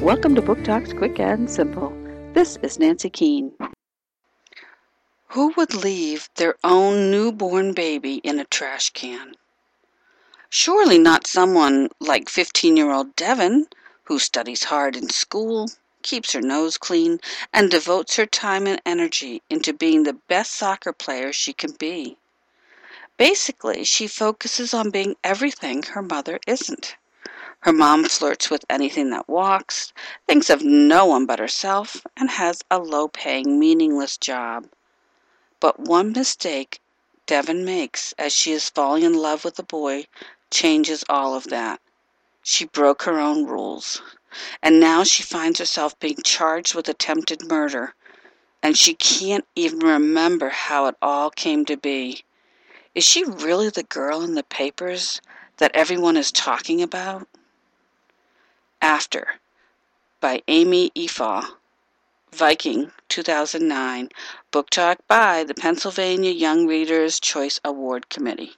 Welcome to Book Talks Quick and Simple. This is Nancy Keene. Who would leave their own newborn baby in a trash can? Surely not someone like 15 year old Devon, who studies hard in school, keeps her nose clean, and devotes her time and energy into being the best soccer player she can be. Basically, she focuses on being everything her mother isn't. Her mom flirts with anything that walks, thinks of no one but herself, and has a low paying, meaningless job. But one mistake Devon makes as she is falling in love with a boy changes all of that. She broke her own rules, and now she finds herself being charged with attempted murder, and she can't even remember how it all came to be. Is she really the girl in the papers that everyone is talking about? After by Amy Efaw. Viking, 2009. Book Talk by the Pennsylvania Young Readers' Choice Award Committee.